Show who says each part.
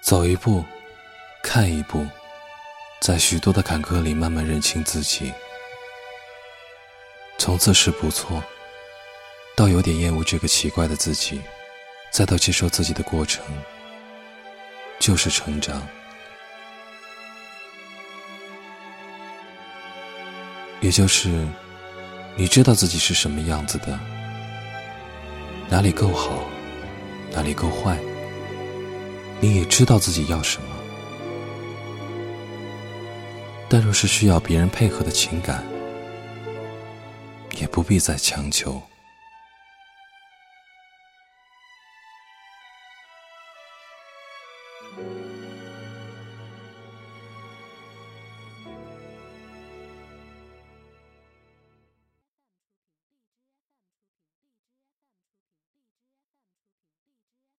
Speaker 1: 走一步，看一步，在许多的坎坷里慢慢认清自己。从自视不错，到有点厌恶这个奇怪的自己，再到接受自己的过程，就是成长。也就是，你知道自己是什么样子的，哪里够好，哪里够坏，你也知道自己要什么。但若是需要别人配合的情感，也不必再强求。